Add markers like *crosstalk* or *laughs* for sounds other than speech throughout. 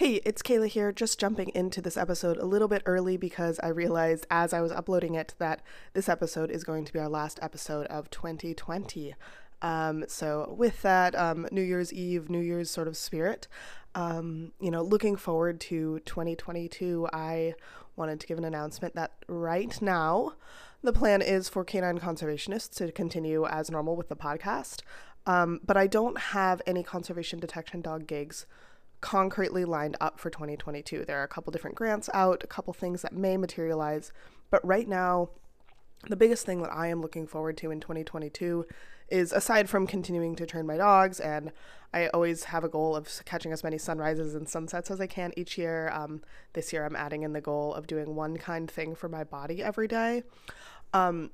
Hey, it's Kayla here, just jumping into this episode a little bit early because I realized as I was uploading it that this episode is going to be our last episode of 2020. Um, so, with that um, New Year's Eve, New Year's sort of spirit, um, you know, looking forward to 2022, I wanted to give an announcement that right now the plan is for canine conservationists to continue as normal with the podcast. Um, but I don't have any conservation detection dog gigs concretely lined up for 2022. There are a couple different grants out, a couple things that may materialize, but right now, the biggest thing that I am looking forward to in 2022 is aside from continuing to train my dogs, and I always have a goal of catching as many sunrises and sunsets as I can each year. Um, this year, I'm adding in the goal of doing one kind thing for my body every day. Um,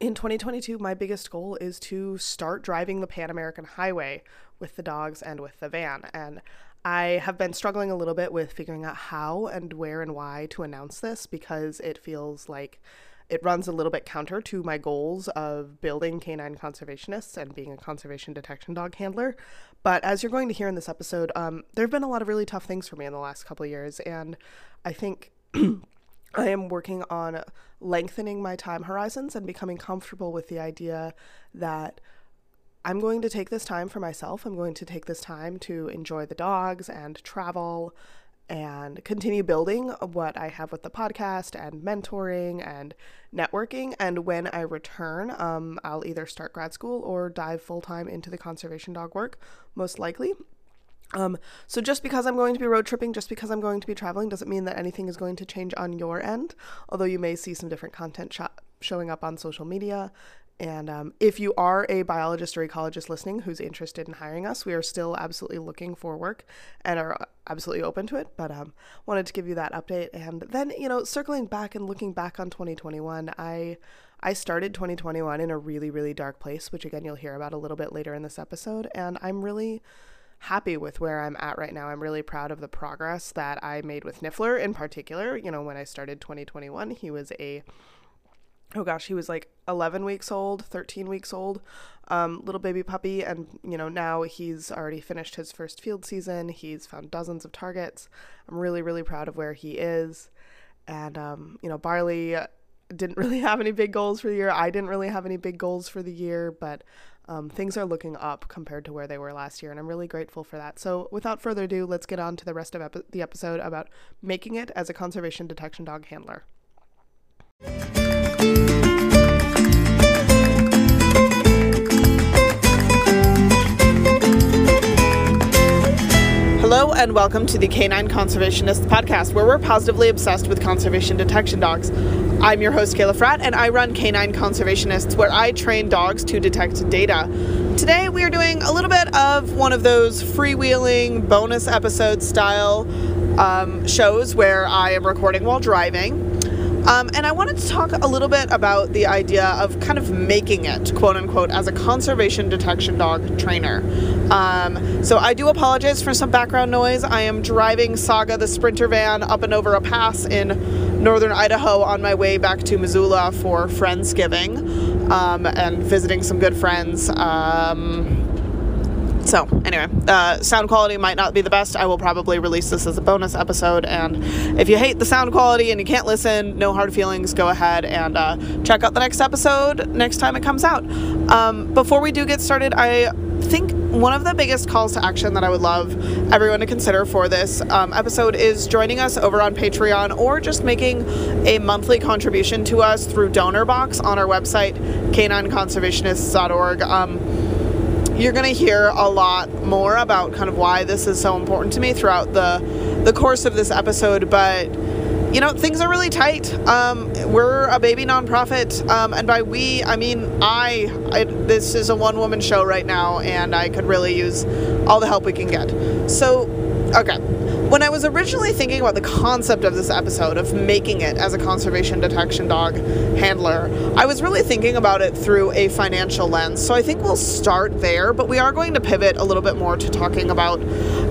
in 2022, my biggest goal is to start driving the Pan American Highway with the dogs and with the van. And I have been struggling a little bit with figuring out how and where and why to announce this because it feels like it runs a little bit counter to my goals of building canine conservationists and being a conservation detection dog handler. But as you're going to hear in this episode, um, there have been a lot of really tough things for me in the last couple of years, and I think *clears throat* I am working on lengthening my time horizons and becoming comfortable with the idea that I'm going to take this time for myself. I'm going to take this time to enjoy the dogs and travel and continue building what I have with the podcast and mentoring and networking. And when I return, um, I'll either start grad school or dive full time into the conservation dog work, most likely. Um, so just because I'm going to be road tripping, just because I'm going to be traveling, doesn't mean that anything is going to change on your end. Although you may see some different content sh- showing up on social media and um, if you are a biologist or ecologist listening who's interested in hiring us, we are still absolutely looking for work and are absolutely open to it. But um, wanted to give you that update. And then, you know, circling back and looking back on 2021, I I started 2021 in a really really dark place, which again you'll hear about a little bit later in this episode. And I'm really happy with where I'm at right now. I'm really proud of the progress that I made with Niffler in particular. You know, when I started 2021, he was a oh gosh, he was like 11 weeks old, 13 weeks old, um, little baby puppy. And, you know, now he's already finished his first field season. He's found dozens of targets. I'm really, really proud of where he is. And, um, you know, Barley didn't *laughs* really have any big goals for the year. I didn't really have any big goals for the year, but um, things are looking up compared to where they were last year. And I'm really grateful for that. So, without further ado, let's get on to the rest of epi- the episode about making it as a conservation detection dog handler. Hello, and welcome to the Canine Conservationist podcast, where we're positively obsessed with conservation detection dogs. I'm your host, Kayla Fratt, and I run Canine Conservationists, where I train dogs to detect data. Today, we are doing a little bit of one of those freewheeling bonus episode style um, shows where I am recording while driving. Um, and I wanted to talk a little bit about the idea of kind of making it, quote unquote, as a conservation detection dog trainer. Um, so I do apologize for some background noise. I am driving Saga, the Sprinter van, up and over a pass in northern Idaho on my way back to Missoula for Friendsgiving um, and visiting some good friends. Um, so, anyway, uh, sound quality might not be the best. I will probably release this as a bonus episode. And if you hate the sound quality and you can't listen, no hard feelings, go ahead and uh, check out the next episode next time it comes out. Um, before we do get started, I think one of the biggest calls to action that I would love everyone to consider for this um, episode is joining us over on Patreon or just making a monthly contribution to us through DonorBox on our website, canineconservationists.org. Um, you're going to hear a lot more about kind of why this is so important to me throughout the the course of this episode but you know things are really tight. Um, we're a baby nonprofit um, and by we i mean I, I this is a one woman show right now and i could really use all the help we can get. So okay when I was originally thinking about the concept of this episode, of making it as a conservation detection dog handler, I was really thinking about it through a financial lens. So I think we'll start there, but we are going to pivot a little bit more to talking about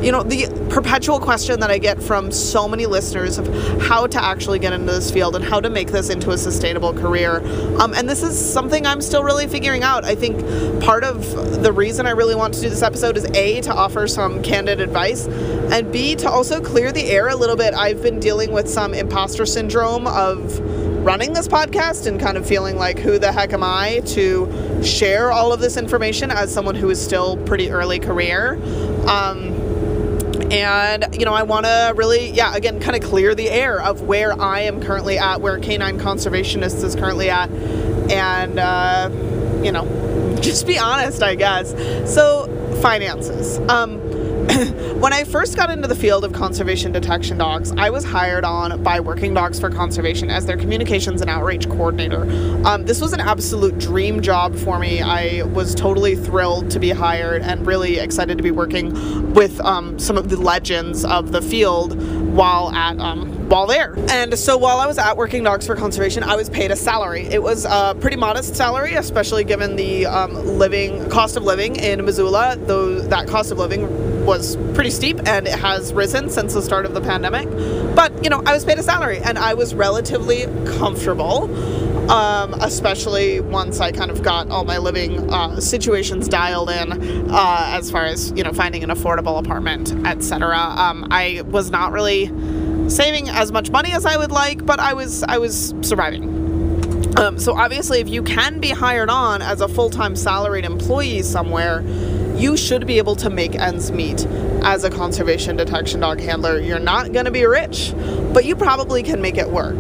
you know, the perpetual question that I get from so many listeners of how to actually get into this field and how to make this into a sustainable career. Um, and this is something I'm still really figuring out. I think part of the reason I really want to do this episode is A, to offer some candid advice, and B, to also clear the air a little bit. I've been dealing with some imposter syndrome of running this podcast and kind of feeling like, who the heck am I to share all of this information as someone who is still pretty early career. Um, and you know i want to really yeah again kind of clear the air of where i am currently at where canine conservationist is currently at and uh, you know *laughs* just be honest i guess so finances um, *coughs* when I first got into the field of conservation detection dogs, I was hired on by Working Dogs for Conservation as their communications and outreach coordinator. Um, this was an absolute dream job for me. I was totally thrilled to be hired and really excited to be working with um, some of the legends of the field while at um, while there. And so while I was at Working Dogs for Conservation, I was paid a salary. It was a pretty modest salary, especially given the um, living cost of living in Missoula. Though that cost of living was pretty steep and it has risen since the start of the pandemic. But you know, I was paid a salary and I was relatively comfortable. Um, especially once I kind of got all my living uh, situations dialed in, uh, as far as you know, finding an affordable apartment, etc. Um, I was not really saving as much money as I would like, but I was I was surviving. Um, so obviously, if you can be hired on as a full-time salaried employee somewhere, you should be able to make ends meet as a conservation detection dog handler. You're not going to be rich, but you probably can make it work.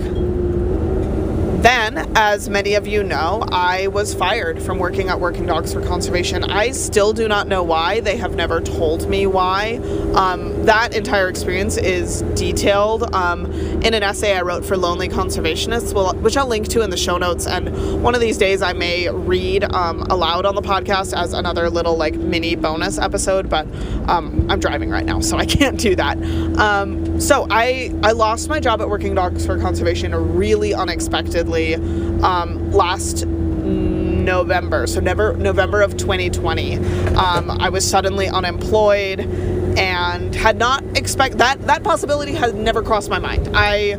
Then, as many of you know, I was fired from working at Working Dogs for Conservation. I still do not know why. They have never told me why. Um, that entire experience is detailed um, in an essay I wrote for Lonely Conservationists, which I'll link to in the show notes. And one of these days, I may read um, aloud on the podcast as another little like mini bonus episode. But um, I'm driving right now, so I *laughs* can't do that. Um, so I I lost my job at Working Dogs for Conservation really unexpectedly um, last November. So never November of 2020. Um, I was suddenly unemployed and had not expect that that possibility had never crossed my mind. I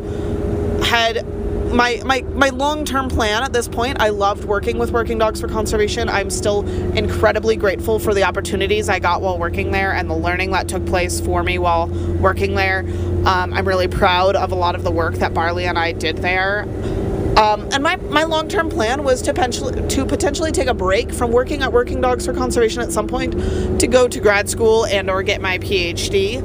had my my my long-term plan at this point i loved working with working dogs for conservation. I'm still incredibly grateful for the opportunities i got while working there and the learning that took place for me while working there. Um, i'm really proud of a lot of the work that barley and i did there um, and my, my long term plan was to potentially, to potentially take a break from working at Working Dogs for Conservation at some point to go to grad school and or get my PhD,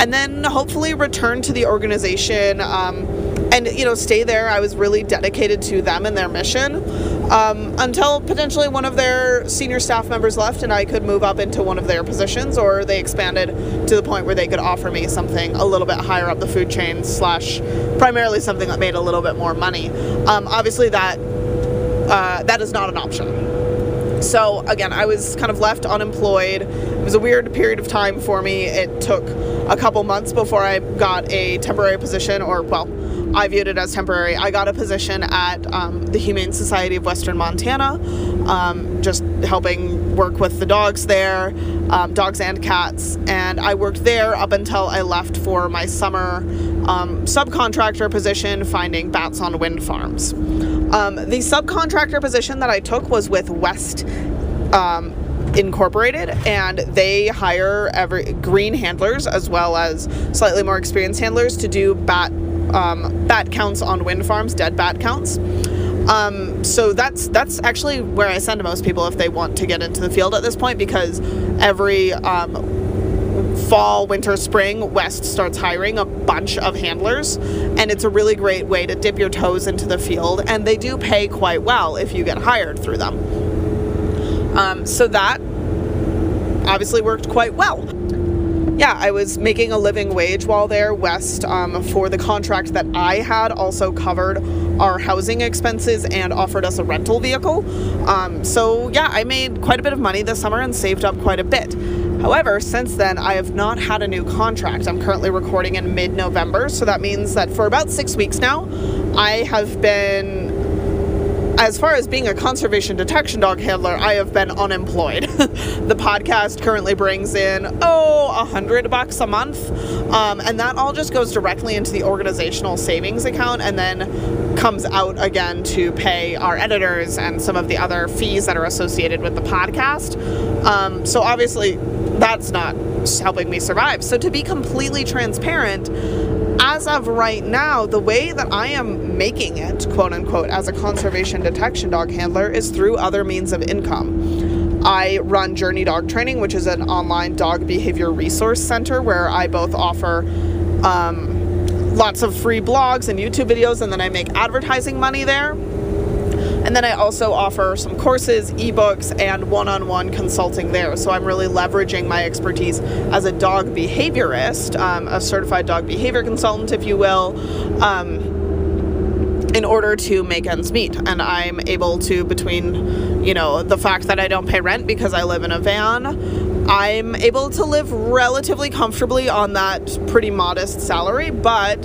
and then hopefully return to the organization. Um, and you know stay there i was really dedicated to them and their mission um, until potentially one of their senior staff members left and i could move up into one of their positions or they expanded to the point where they could offer me something a little bit higher up the food chain slash primarily something that made a little bit more money. Um, obviously that uh, that is not an option so again, I was kind of left unemployed. It was a weird period of time for me. It took a couple months before I got a temporary position, or well, I viewed it as temporary. I got a position at um, the Humane Society of Western Montana, um, just helping work with the dogs there, um, dogs and cats. And I worked there up until I left for my summer um, subcontractor position, finding bats on wind farms. Um, the subcontractor position that I took was with West. Um, Incorporated, and they hire every green handlers as well as slightly more experienced handlers to do bat um, bat counts on wind farms, dead bat counts. Um, so that's that's actually where I send most people if they want to get into the field at this point because every um, fall, winter, spring, West starts hiring a bunch of handlers, and it's a really great way to dip your toes into the field, and they do pay quite well if you get hired through them. Um, so that obviously worked quite well yeah, I was making a living wage while there. West, um, for the contract that I had, also covered our housing expenses and offered us a rental vehicle. Um, so, yeah, I made quite a bit of money this summer and saved up quite a bit. However, since then, I have not had a new contract. I'm currently recording in mid November, so that means that for about six weeks now, I have been as far as being a conservation detection dog handler, I have been unemployed. *laughs* the podcast currently brings in, oh, a hundred bucks a month. Um, and that all just goes directly into the organizational savings account and then comes out again to pay our editors and some of the other fees that are associated with the podcast. Um, so obviously, that's not helping me survive. So to be completely transparent, as of right now, the way that I am making it, quote unquote, as a conservation detection dog handler is through other means of income. I run Journey Dog Training, which is an online dog behavior resource center where I both offer um, lots of free blogs and YouTube videos, and then I make advertising money there. And then I also offer some courses, ebooks, and one on one consulting there. So I'm really leveraging my expertise as a dog behaviorist, um, a certified dog behavior consultant, if you will. Um, in order to make ends meet. And I'm able to, between, you know, the fact that I don't pay rent because I live in a van, I'm able to live relatively comfortably on that pretty modest salary, but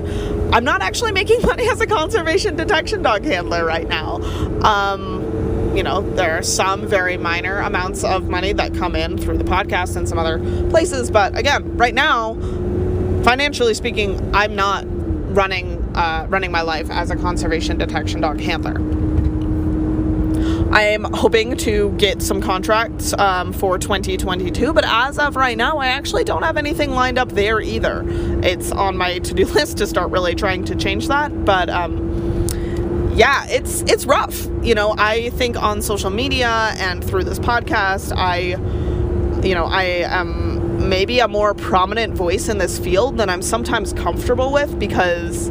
I'm not actually making *laughs* money as a conservation detection dog handler right now. Um, you know, there are some very minor amounts of money that come in through the podcast and some other places, but again, right now, financially speaking, I'm not running uh, running my life as a conservation detection dog handler. I am hoping to get some contracts um, for 2022, but as of right now, I actually don't have anything lined up there either. It's on my to-do *laughs* list to start really trying to change that, but um, yeah, it's it's rough. You know, I think on social media and through this podcast, I, you know, I am maybe a more prominent voice in this field than I'm sometimes comfortable with because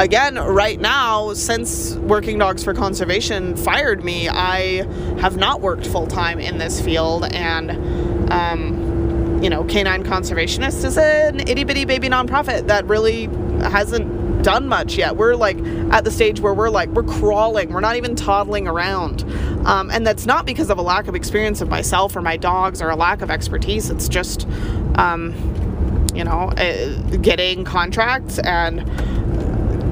again, right now, since Working Dogs for Conservation fired me, I have not worked full time in this field. And, um, you know, Canine Conservationist is an itty bitty baby nonprofit that really hasn't done much yet. We're like at the stage where we're like, we're crawling, we're not even toddling around. Um, and that's not because of a lack of experience of myself or my dogs or a lack of expertise. It's just, um, you know, uh, getting contracts and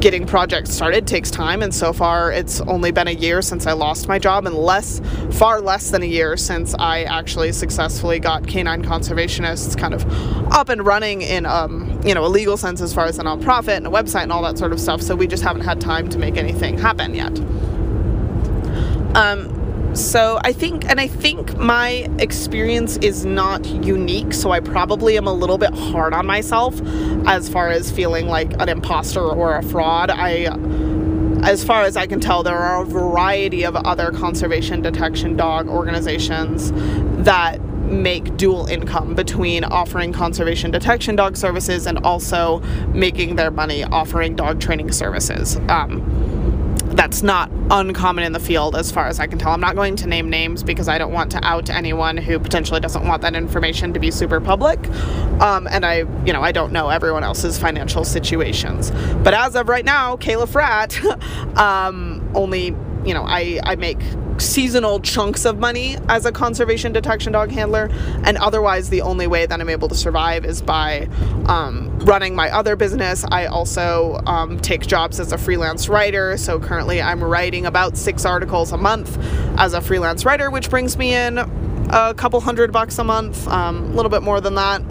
getting projects started takes time and so far it's only been a year since I lost my job and less far less than a year since I actually successfully got canine conservationists kind of up and running in um, you know a legal sense as far as a nonprofit and a website and all that sort of stuff so we just haven't had time to make anything happen yet. Um, so I think, and I think my experience is not unique. So I probably am a little bit hard on myself as far as feeling like an imposter or a fraud. I, as far as I can tell, there are a variety of other conservation detection dog organizations that make dual income between offering conservation detection dog services and also making their money offering dog training services. Um, that's not uncommon in the field as far as I can tell. I'm not going to name names because I don't want to out anyone who potentially doesn't want that information to be super public. Um, and I, you know, I don't know everyone else's financial situations. But as of right now, Kayla Fratt *laughs* um, only, you know, I, I make seasonal chunks of money as a conservation detection dog handler, and otherwise, the only way that I'm able to survive is by um, running my other business. I also um, take jobs as a freelance writer, so currently I'm writing about six articles a month as a freelance writer, which brings me in a couple hundred bucks a month, um, a little bit more than that.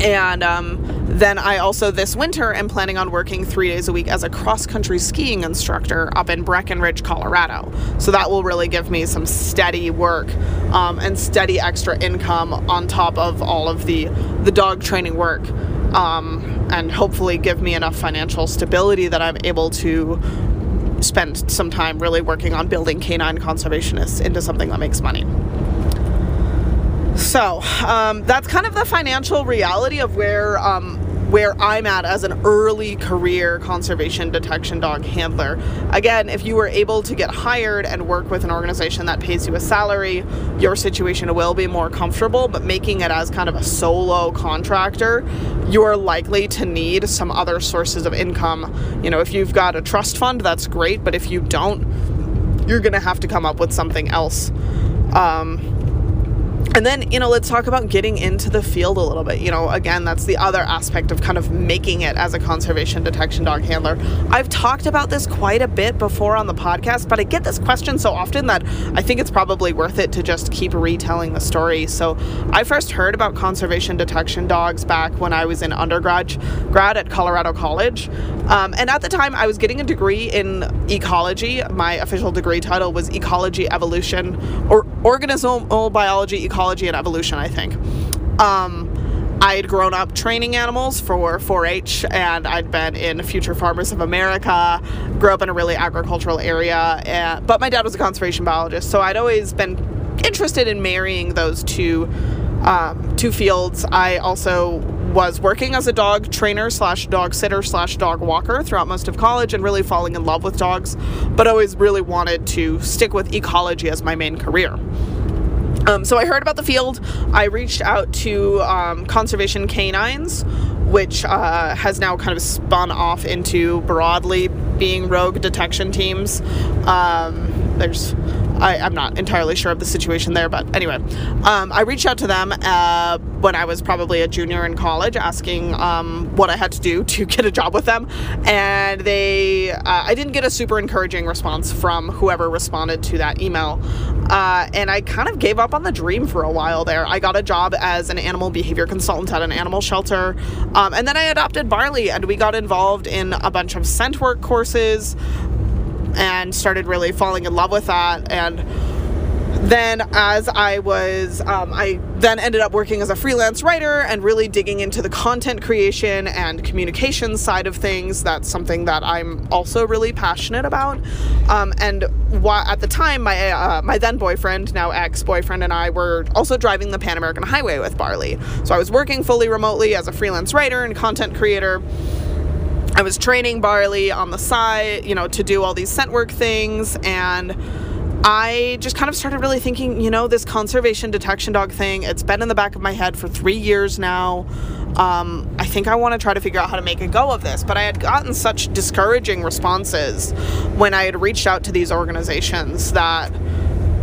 And um, then I also this winter am planning on working three days a week as a cross country skiing instructor up in Breckenridge, Colorado. So that will really give me some steady work um, and steady extra income on top of all of the the dog training work, um, and hopefully give me enough financial stability that I'm able to spend some time really working on building canine conservationists into something that makes money. So um, that's kind of the financial reality of where um, where I'm at as an early career conservation detection dog handler. Again, if you were able to get hired and work with an organization that pays you a salary, your situation will be more comfortable, but making it as kind of a solo contractor, you're likely to need some other sources of income. You know, if you've got a trust fund, that's great, but if you don't, you're going to have to come up with something else. Um, and then, you know, let's talk about getting into the field a little bit. You know, again, that's the other aspect of kind of making it as a conservation detection dog handler. I've talked about this quite a bit before on the podcast, but I get this question so often that I think it's probably worth it to just keep retelling the story. So, I first heard about conservation detection dogs back when I was in undergrad grad at Colorado College. Um, and at the time, I was getting a degree in ecology. My official degree title was ecology evolution or organismal biology ecology and evolution, I think. Um, I had grown up training animals for 4 H and I'd been in Future Farmers of America, grew up in a really agricultural area, and, but my dad was a conservation biologist, so I'd always been interested in marrying those two, um, two fields. I also was working as a dog trainer slash dog sitter slash dog walker throughout most of college and really falling in love with dogs, but always really wanted to stick with ecology as my main career. Um, so I heard about the field. I reached out to um, Conservation Canines, which uh, has now kind of spun off into broadly being rogue detection teams. Um, there's I, am not entirely sure of the situation there, but anyway, um, I reached out to them uh, when I was probably a junior in college, asking um, what I had to do *laughs* to get a job with them, and they uh, I didn't get a super encouraging response from whoever responded to that email, uh, and I kind of gave up on the dream for a while there. I got a job as an animal behavior consultant at an animal shelter, um, and then I adopted Barley, and we got involved in a bunch of scent work courses and started really falling in love with that. And then, as I was, um, I then ended up working as a freelance writer and really digging into the content creation and communication side of things. That's something that I'm also really passionate about. Um, and wh- at the time, my uh, my then boyfriend, now ex boyfriend, and I were also driving the Pan American Highway with Barley. So I was working fully remotely as a freelance writer and content creator. I was training Barley on the side, you know, to do all these scent work things and I just kind of started really thinking, you know, this conservation detection dog thing, it's been in the back of my head for three years now. Um, I think I want to try to figure out how to make a go of this. But I had gotten such discouraging responses when I had reached out to these organizations that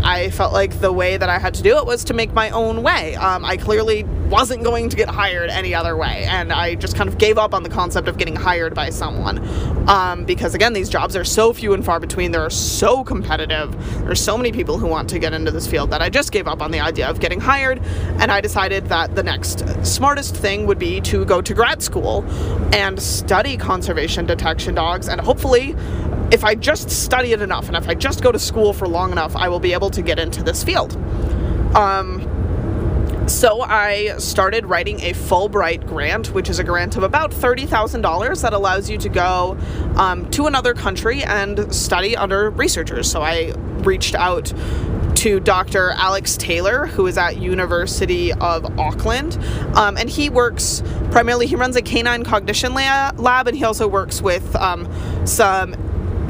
I felt like the way that I had to do it was to make my own way. Um, I clearly wasn't going to get hired any other way, and I just kind of gave up on the concept of getting hired by someone. Um, because again, these jobs are so few and far between, they're so competitive. There's so many people who want to get into this field that I just gave up on the idea of getting hired, and I decided that the next smartest thing would be to go to grad school and study conservation detection dogs and hopefully if I just study it enough and if I just go to school for long enough, I will be able to get into this field. Um, so I started writing a Fulbright grant, which is a grant of about $30,000 that allows you to go um, to another country and study under researchers. So I reached out to Dr. Alex Taylor, who is at University of Auckland, um, and he works primarily. He runs a canine cognition lab, and he also works with um, some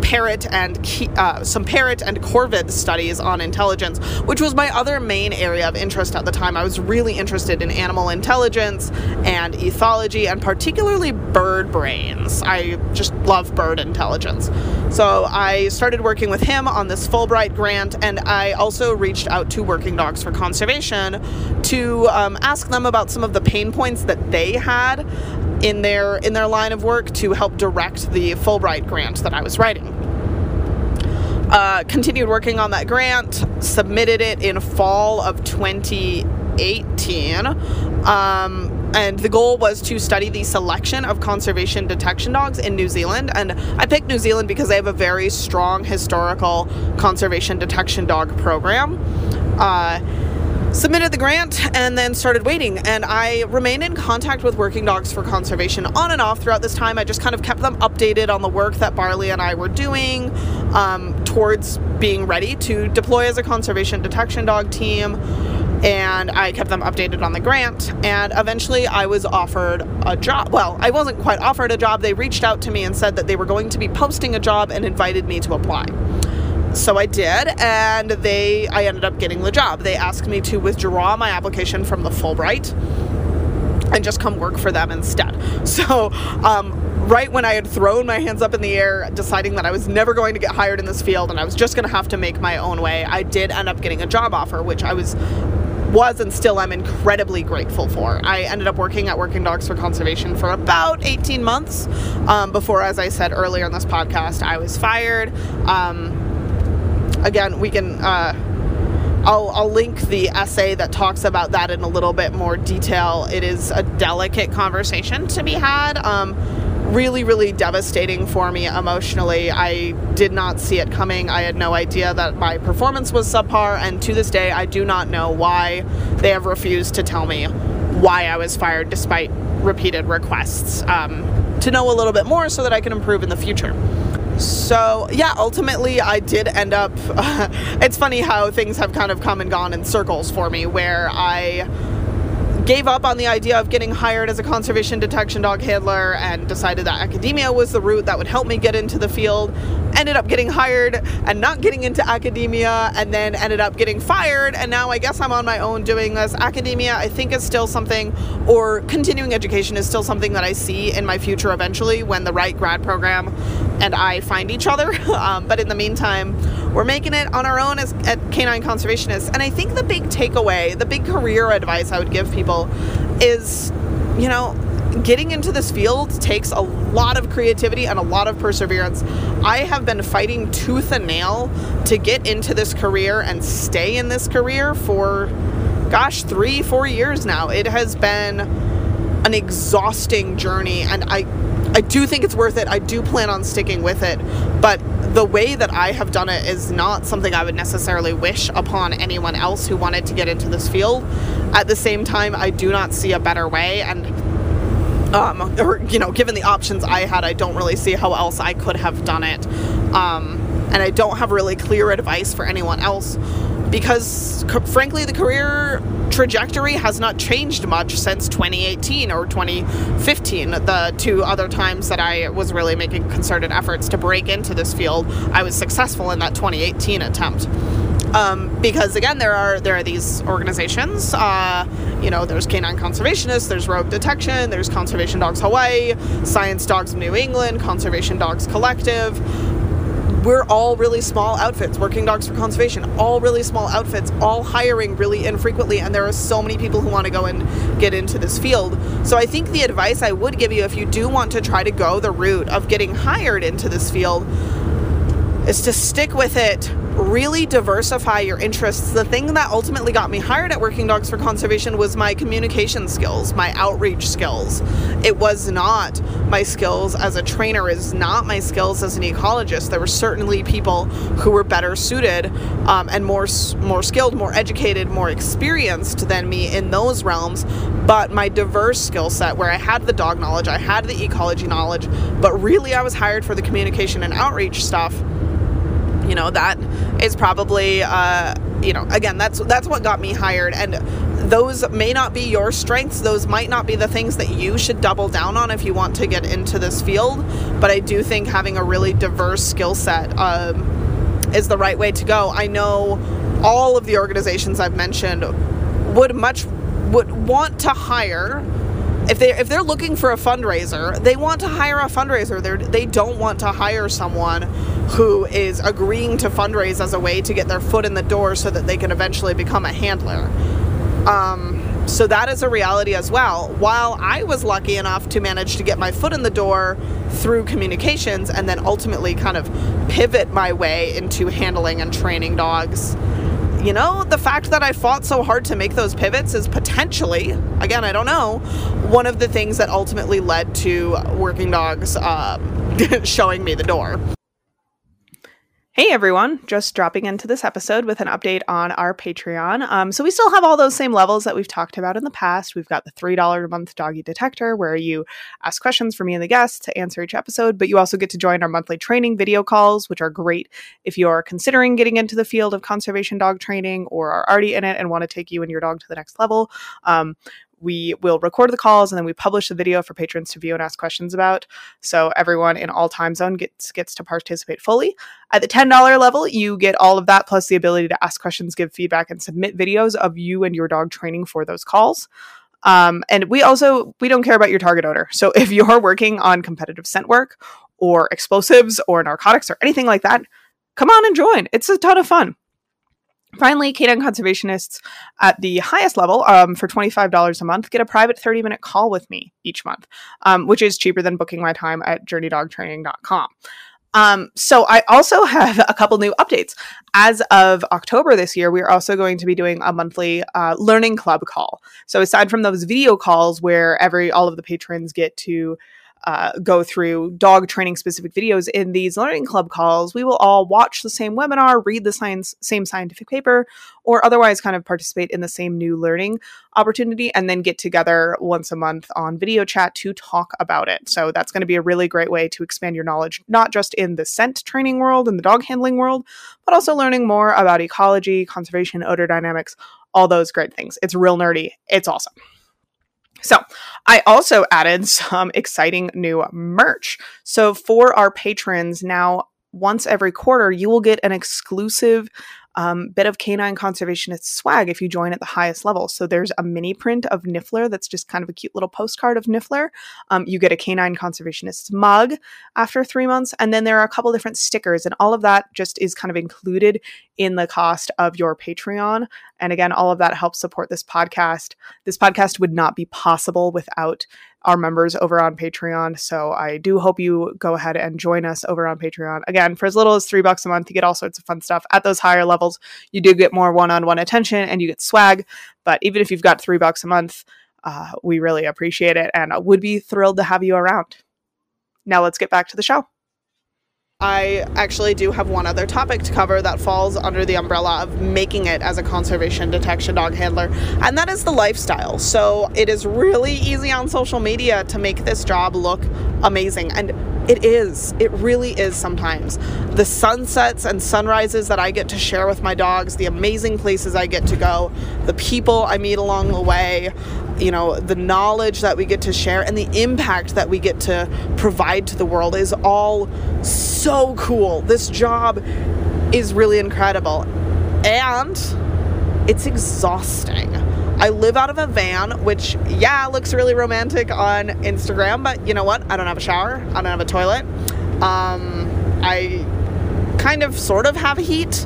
parrot and uh, some parrot and corvid studies on intelligence, which was my other main area of interest at the time. I was really interested in animal intelligence and ethology, and particularly bird brains. I just love bird intelligence. So I started working with him on this Fulbright grant, and I also reached out to Working Dogs for Conservation to um, ask them about some of the pain points that they had in their in their line of work to help direct the Fulbright grant that I was writing. Uh, continued working on that grant, submitted it in fall of 2018. Um, and the goal was to study the selection of conservation detection dogs in New Zealand. And I picked New Zealand because they have a very strong historical conservation detection dog program. Uh, submitted the grant and then started waiting. And i remained in contact with working dogs for conservation on and off throughout this time. I just kind of kept them updated on the work that barley and i were doing um, towards being ready to deploy as a conservation detection dog team. And i kept them updated on the grant. And eventually i was offered a job. Well i wasn't quite offered a job. They reached out to me and said that they were going to be posting a job and invited me to apply so I did, and they I ended up getting the job. They asked me to withdraw my application from the Fulbright and just come work for them instead. *laughs* So, um, right when I had thrown my hands up in the air, deciding that I was never going to get hired in this field and I was just going to have to make my own way, I did end up getting a job offer, which I was was and still am incredibly grateful for. I ended up working at Working Dogs for Conservation for about 18 months um, before, as I said earlier in this podcast, I was fired. Um, again, we can. Uh, I'll, I'll, link the essay that talks about that in a little bit more detail. It is a delicate conversation to be had. Um, really, really devastating for me emotionally. I did not see it coming. I had no idea that my performance was subpar, and to this day, I do not know why they have refused to tell me why I was fired despite repeated requests um, to know a little bit more so that I can improve in the future. So, yeah, ultimately, I did end up. Uh, *laughs* it's funny how things have kind of come and gone in circles for me, where I gave up on the idea of getting hired as a conservation detection dog handler and decided that academia was the route that would help me get into the field. Ended up getting hired and not getting into academia, and then ended up getting fired. And now I guess I'm on my own doing this. Academia, I think, is still something, or continuing education is still something that I see in my future eventually when the right grad program and I find each other. *laughs* um, but in the meantime, we're making it on our own as at canine conservationists. And I think the big takeaway, the big career advice I would give people is, you know, getting into this field takes a lot of creativity and a lot of perseverance. I have been fighting tooth and nail to get into this career and stay in this career for, gosh, three, four years now. It has been an exhausting journey, and I I do think it's worth it. I do plan on sticking with it. But the way that I have done it is not something I would necessarily wish upon anyone else who wanted to get into this field. At the same time, I do not see a better way. And um, or you know, given the options I had, I don't really see how else I could have done it. Um, and I don't have really clear advice for anyone else because, frankly, the career trajectory has not changed much since 2018 or 2015, the two other times that I was really making concerted efforts to break into this field. I was successful in that 2018 attempt. Um, because again, there are there are these organizations. Uh, you know, there's Canine Conservationists, there's Rogue Detection, there's Conservation Dogs Hawaii, Science Dogs New England, Conservation Dogs Collective we're all really small outfits, working dogs for conservation, all really small outfits, all hiring really infrequently, and there are so many people who want to go and get into this field. So I think the advice I would give you if you do want to try to go the route of getting hired into this field is to stick with it really diversify your interests. The thing that ultimately got me hired at Working Dogs for Conservation was my communication skills, my outreach skills. It was not my skills as a trainer, is not my skills as an ecologist. There were certainly people who were better suited um, and more more skilled, more educated, more experienced than me in those realms. But my diverse skill set, where I had the dog knowledge, I had the ecology knowledge, but really I was hired for the communication and outreach stuff you know that is probably uh, you know again that's that's what got me hired. And those may not be your strengths. Those might not be the things that you should double down on if you want to get into this field. But i do think having a really diverse skill set um, is the right way to go. I know all of the organizations i've mentioned would much would want to hire if they if they're looking for a fundraiser, they want to hire a fundraiser. They they don't want to hire someone who is agreeing to fundraise as a way to get their foot in the door so that they can eventually become a handler. Um, so that is a reality as well. While I was lucky enough to manage to get my foot in the door through communications and then ultimately kind of pivot my way into handling and training dogs you know, the fact that I fought so hard to make those pivots is potentially, again, I don't know, one of the things that ultimately led to Working Dogs uh, *laughs* showing me the door. Hey everyone, just dropping into this episode with an update on our Patreon. Um, so, we still have all those same levels that we've talked about in the past. We've got the $3 a month doggy detector where you ask questions for me and the guests to answer each episode, but you also get to join our monthly training video calls, which are great if you're considering getting into the field of conservation dog training or are already in it and want to take you and your dog to the next level. Um, we will record the calls and then we publish the video for patrons to view and ask questions about. So everyone in all time zone gets gets to participate fully. At the $10 level, you get all of that plus the ability to ask questions, give feedback, and submit videos of you and your dog training for those calls. Um, and we also we don't care about your target odor. So *laughs* if you're working on competitive scent work or explosives or narcotics or anything like that, come on and join. It's a ton of fun. Finally, canine conservationists at the highest level um, for $25 a month get a private 30 minute call with me each month, um, which is cheaper than booking my time at journeydogtraining.com. Um, so I also *laughs* have a couple new updates. As of October this year, we are also going to be doing a monthly uh, learning club call. So aside from those video calls where every all of the patrons get to uh, go through dog training specific videos in these learning club calls, we will all watch the same webinar, read the science, same scientific paper, or otherwise kind of participate in the same new learning opportunity and then get together once a month on video chat to talk about it. So that's going to be a really great way to expand your knowledge, not just in the scent training world and the dog handling world, but also learning more about ecology, conservation, odor dynamics, all those great things. It's real nerdy. It's awesome. So, I also added *laughs* some exciting new merch. So, for our patrons, now once every quarter, you will get an exclusive um, bit of canine conservationist swag if you join at the highest level. So there's a mini print of Niffler that's just kind of a cute little postcard of Niffler. Um, you get a canine conservationist mug after three months, and then there are a couple different stickers, and all of that just is kind of included in the cost of your Patreon. And again, all of that helps support this podcast. This podcast would not be possible without our members over on Patreon. So I do hope you go ahead and join us over on Patreon. Again, for as little as three bucks a month, you get all sorts of fun stuff. At those higher levels, you do get more one on one attention and you get swag. But even if you've got three bucks a month, uh, we really appreciate it and would be thrilled to have you around. Now let's get back to the show. I actually do have one other topic to cover that falls under the umbrella of making it as a conservation detection dog handler, and that is the lifestyle. So it is really easy on social media to make this job look amazing, and it is. It really is sometimes. The sunsets and sunrises that I get to share with my dogs, the amazing places I get to go, the people I meet along the way, you know, the knowledge that we get to share and the impact that we get to provide to the world is all so cool. This job is really incredible. And it's exhausting. I live out of a van, which, yeah, looks really romantic on Instagram, but you know what? I don't have a shower, I don't have a toilet. Um, I kind of sort of have heat.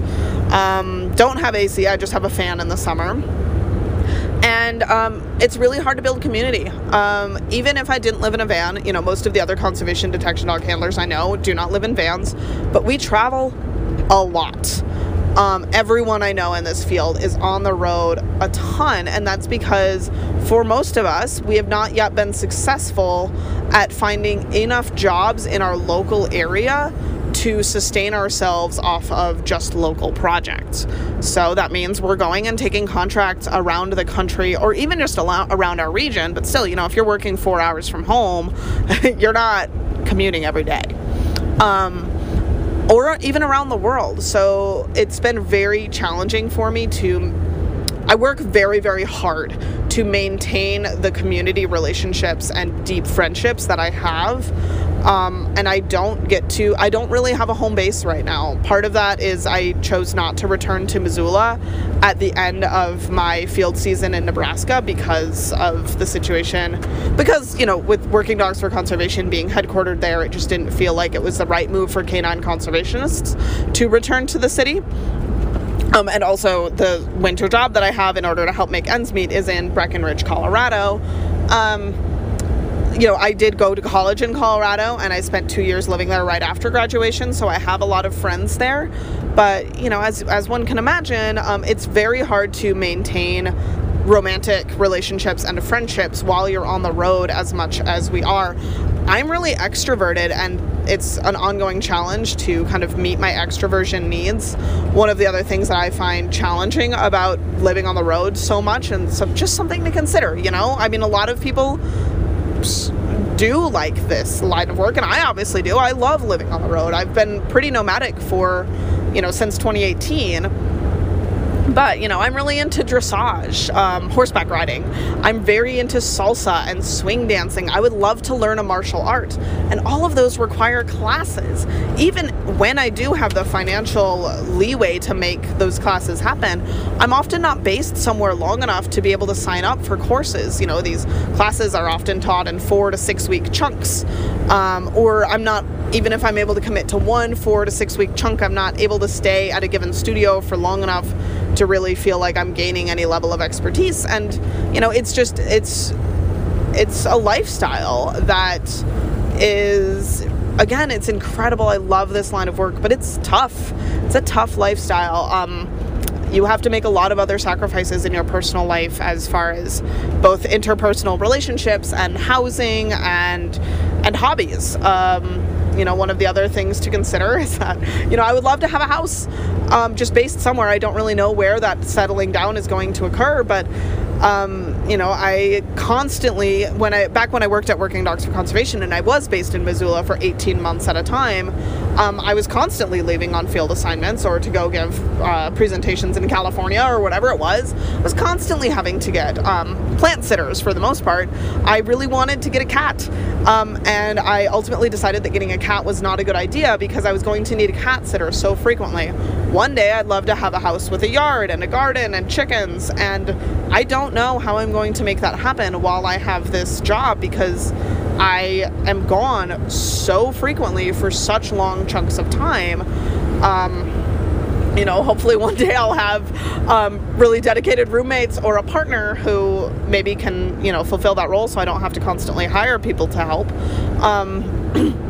Um, don't have AC, I just have a fan in the summer. And um, it's really hard to build community. Um, even if I didn't live in a van, you know, most of the other conservation detection dog handlers I know do not live in vans, but we travel a lot. Um, everyone I know in this field is on the road a ton, and that's because for most of us, we have not yet been successful at finding enough jobs in our local area to sustain ourselves off of just local projects. So that means we're going and taking contracts around the country or even just around our region, but still, you know, if you're working four hours from home, *laughs* you're not commuting every day. Um, or even around the world. So it's been very challenging for me to. I work very, very hard to maintain the community relationships and deep friendships that I have. Um, and I don't get to, I don't really have a home base right now. Part of that is I chose not to return to Missoula at the end of my field season in Nebraska because of the situation. Because, you know, with Working Dogs for Conservation being headquartered there, it just didn't feel like it was the right move for canine conservationists to return to the city. Um, and also, the winter job that I have in order to help make ends meet is in Breckenridge, Colorado. Um, you know, I did go to college in Colorado and I spent two years living there right after graduation, so I have a lot of friends there. But, you know, as, as one can imagine, um, it's very hard to maintain romantic relationships and friendships while you're on the road as much as we are. I'm really extroverted and it's an ongoing challenge to kind of meet my extroversion needs. One of the other things that I find challenging about living on the road so much and so just something to consider, you know? I mean, a lot of people do like this line of work and I obviously do. I love living on the road. I've been pretty nomadic for, you know, since 2018 but, you know, I'm really into dressage, um, horseback riding. I'm very into salsa and swing dancing. I would love to learn a martial art. And all of those require classes. Even when I do have the financial leeway to make those classes happen, I'm often not based somewhere long enough to be able to sign up for courses. You know, these classes are often taught in four to six week chunks. Um, or I'm not even if I'm able to commit to one four to six week chunk, I'm not able to stay at a given studio for long enough to really feel like I'm gaining any level of expertise. And, you know, it's just, it's, it's a lifestyle that is again it's incredible. I love this line of work but it's tough. It's a tough lifestyle. Um, you have to make a lot of other sacrifices in your personal life as far as both interpersonal relationships and housing and and hobbies. Um, you know one of the other things to consider *laughs* is that you know i would love to have a house um, just based somewhere i don't really know where that settling down is going to occur but um, you know, I constantly, when I back when I worked at Working Dogs for Conservation, and I was based in Missoula for 18 months at a time, um, I was constantly leaving on field assignments or to go give uh, presentations in California or whatever it was. I was constantly having to get um, plant sitters for the most part. I really wanted to get a cat, um, and I ultimately decided that getting a cat was not a good idea because I was going to need a cat sitter so frequently. One day, I'd love to have a house with a yard and a garden and chickens, and I don't know how I'm going to make that happen while I have this job because I am gone so frequently for such long chunks of time. Um, you know, hopefully one day I'll have um, really dedicated roommates or a partner who maybe can, you know, fulfill that role so I don't have to constantly hire people to help. Um, *clears throat*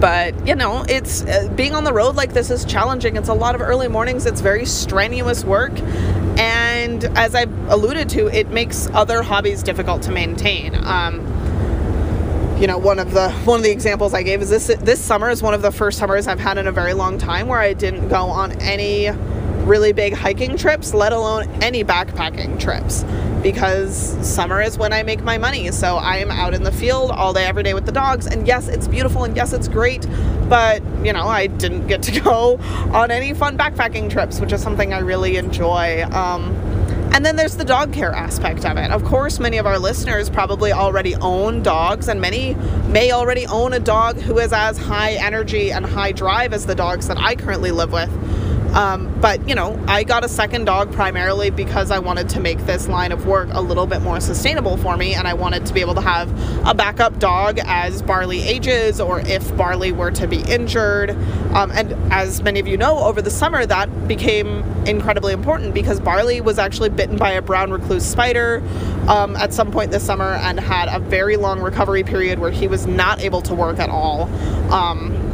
but you know it's uh, being on the road like this is challenging. It's a lot of early mornings. It's very strenuous work. And as i alluded to it makes other hobbies difficult to maintain. Um, you know one of the one of the examples i gave is this this summer is one of the first summers i've had in a very long time where i didn't go on any really big hiking trips let alone any backpacking trips because summer is when I make my money. So I am out in the field all day, every day with the dogs. And yes, it's beautiful and yes, it's great. But, you know, I didn't get to *laughs* go on any fun backpacking trips, which is something I really enjoy. Um, and then there's the dog care aspect of it. Of course, many of our listeners probably already own dogs, and many may already own a dog who is as high energy and high drive as the dogs that I currently live with. Um, but you know, I got a second dog primarily because I wanted to make this line of work a little bit more sustainable for me, and I wanted to be able to have a backup dog as Barley ages or if Barley were to be injured. Um, and as many of you know, over the summer that became incredibly important because Barley was actually bitten by a brown recluse spider um, at some point this summer and had a very long recovery period where he was not able to work at all. Um,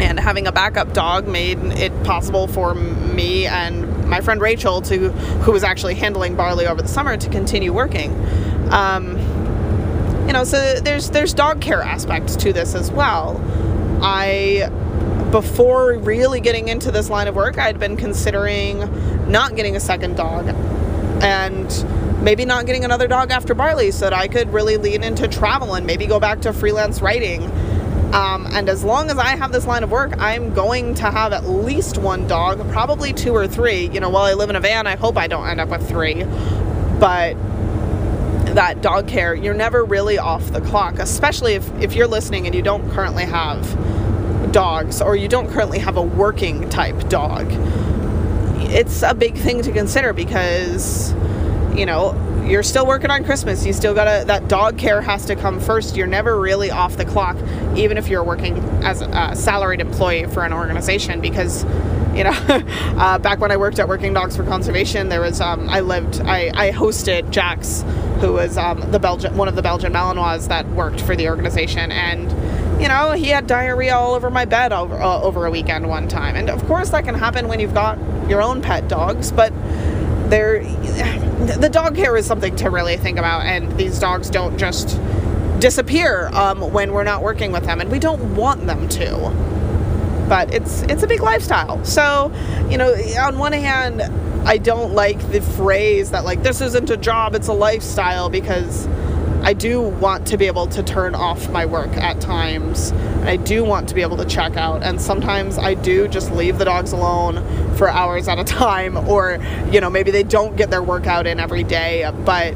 and having a backup dog made it possible for me and my friend Rachel to who was actually handling barley over the summer to continue working. Um, you know so there's there's dog care aspects to this as well. I before really getting into this line of work I'd been considering not getting a second dog and maybe not getting another dog after barley so that I could really lean into travel and maybe go back to freelance writing um, and as long as I have this line of work, I'm going to have at least one dog, probably two or three. You know, while I live in a van, I hope I don't end up with three. But that dog care, you're never really off the clock, especially if, if you're listening and you don't currently have dogs or you don't currently have a working type dog. It's a big thing to consider because, you know, you're still working on Christmas. You still gotta, that dog care has to come first. You're never really off the clock, even if you're working as a salaried employee for an organization, because, you know, *laughs* uh, back when I worked at Working Dogs for Conservation, there was, um, I lived, I, I hosted Jax, who was um, the Belgian, one of the Belgian Malinois that worked for the organization. And, you know, he had diarrhea all over my bed over, uh, over a weekend one time. And of course, that can happen when you've got your own pet dogs, but there the dog hair is something to really think about and these dogs don't just disappear um, when we're not working with them and we don't want them to. But it's it's a big lifestyle. So you know on one hand i don't like the phrase that like this isn't a job it's a lifestyle because I do want to be able to turn off my work at times. I do want to be able to check out. And sometimes I do just leave the dogs alone for hours at a *laughs* time. Or, you know, maybe they don't get their workout in every day. But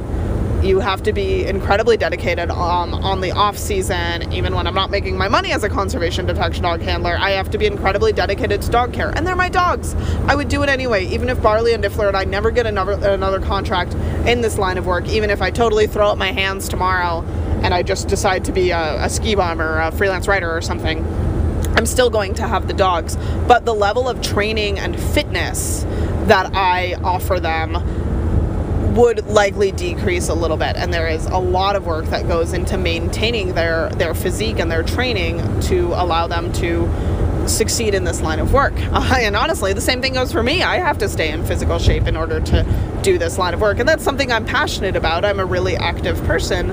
you have to be incredibly dedicated um, on the off season even when i'm not making my money as a conservation detection dog handler. I have to be incredibly dedicated to dog care and they're my dogs. I would do it anyway even if barley and Niffler and i never get another another contract in this line of work even if i totally throw up my hands tomorrow and i just decide to be a, a ski bum or a freelance writer or something i'm still going to have the dogs. But the level of training and fitness that I offer them would likely decrease a little bit and there is a lot of work that goes into maintaining their their physique and their training to allow them to succeed in this line of work. Uh, *laughs* and honestly, the same thing goes for me. I have to stay in physical shape in order to do this line of work. And that's something I'm passionate about. I'm a really active person.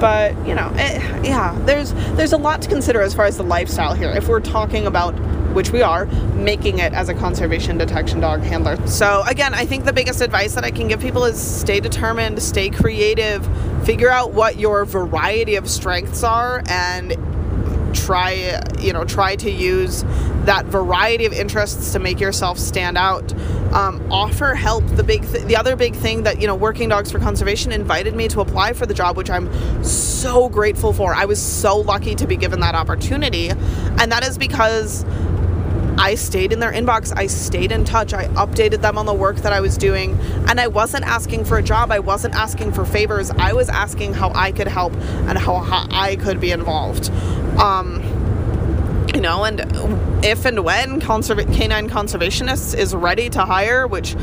But, you know, it, yeah, there's there's a lot to consider as far as the lifestyle here. If we're talking about which we are, making it as a conservation detection dog handler. So, again, I think the biggest advice that I can give people is stay determined, stay creative, figure out what your variety of strengths are, and try you know try to use that variety of interests to make yourself stand out. Um, offer help. The big th- the other big thing that you know working dogs for conservation invited me to apply for the job which i'm so grateful for. I was so lucky to be given that opportunity and that is because I stayed in their inbox. I stayed in touch. I updated them on the work that I was doing. And I wasn't asking for a job. I wasn't asking for favors. I was asking how I could help and how, I could be involved. Um, you know, and if and when canine conservationists is ready to hire, which,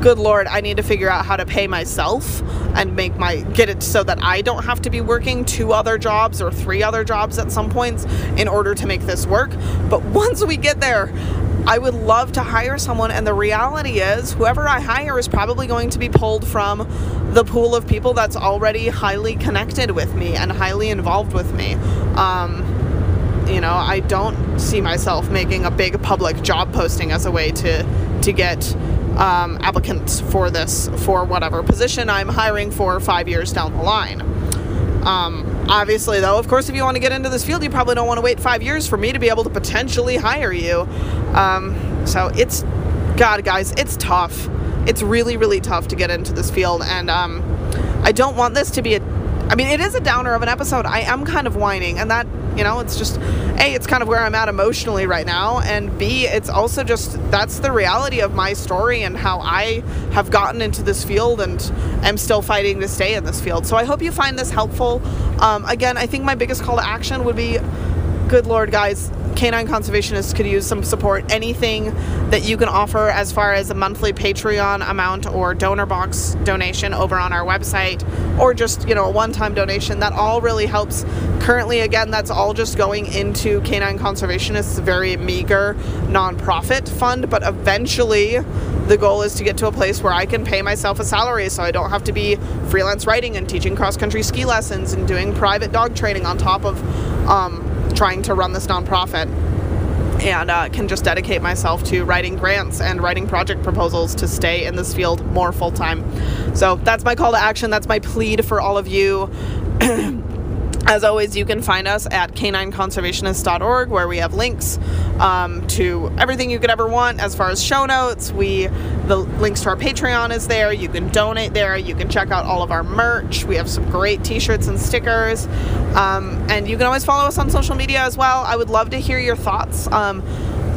good lord, I need to figure out how to pay myself and make my get it so that I don't have to be working two other jobs or three other jobs at some points in order to make this work. But once we get there, I would love to hire someone, and the reality is, whoever I hire is probably going to be pulled from the pool of people that's already highly connected with me and highly involved with me. Um, you know, I don't see myself making a big public job posting as a way to to get um, applicants for this for whatever position I'm hiring for five years down the line. Um, obviously, though, of course, if you want to get into this field, you probably don't want to wait five years for me to be able to potentially hire you. Um, so it's, God, guys, it's tough. It's really, really tough to get into this field, and um, I don't want this to be a. I mean, it is a downer of an episode. I am kind of whining, and that you know, it's just A, it's kind of where I'm at emotionally right now, and B, it's also just that's the reality of my story and how I have gotten into this field and am still fighting to stay in this field. So I hope you find this helpful. Um, again, I think my biggest call to action would be good lord, guys, canine conservationists could use some support. Anything that you can offer as far as a monthly Patreon amount or donor box donation over on our website, or just, you know, a one time donation, that all really helps. Currently, again, that's all just going into Canine Conservationists' very meager nonprofit fund, but eventually the goal is to get to a place where I can pay myself a salary so I don't have to be freelance writing and teaching cross country ski lessons and doing private dog training on top of um, trying to run this nonprofit and uh, can just dedicate myself to writing grants and writing project proposals to stay in this field more full time. So that's my call to action. That's my plead for all of you. *clears throat* As always, you can find us at canineconservationist.org where we have links um, to everything you could ever want as far as show notes. We the links to our Patreon is there. You can donate there. You can check out all of our merch. We have some great T-shirts and stickers, um, and you can always follow us on social media as well. I would love to hear your thoughts. Um,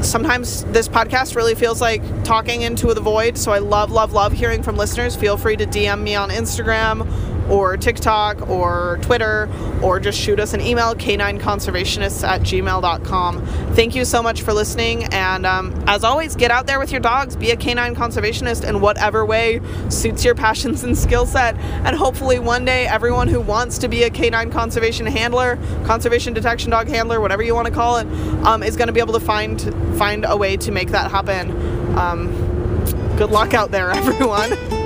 sometimes this podcast really feels like talking into the void. So I love, love, love hearing from listeners. Feel free to DM me on Instagram or TikTok or Twitter or just shoot us an email, canineconservationists at gmail.com. Thank you so much for listening. And um, as always, get out there with your dogs. Be a canine conservationist in whatever way suits your passions and skill set. And hopefully, one day, everyone who wants to be a canine conservation handler, conservation detection dog handler, whatever you want to call it, um, is going to be able to find find a way to make that happen. Um, good luck out there, *laughs* everyone.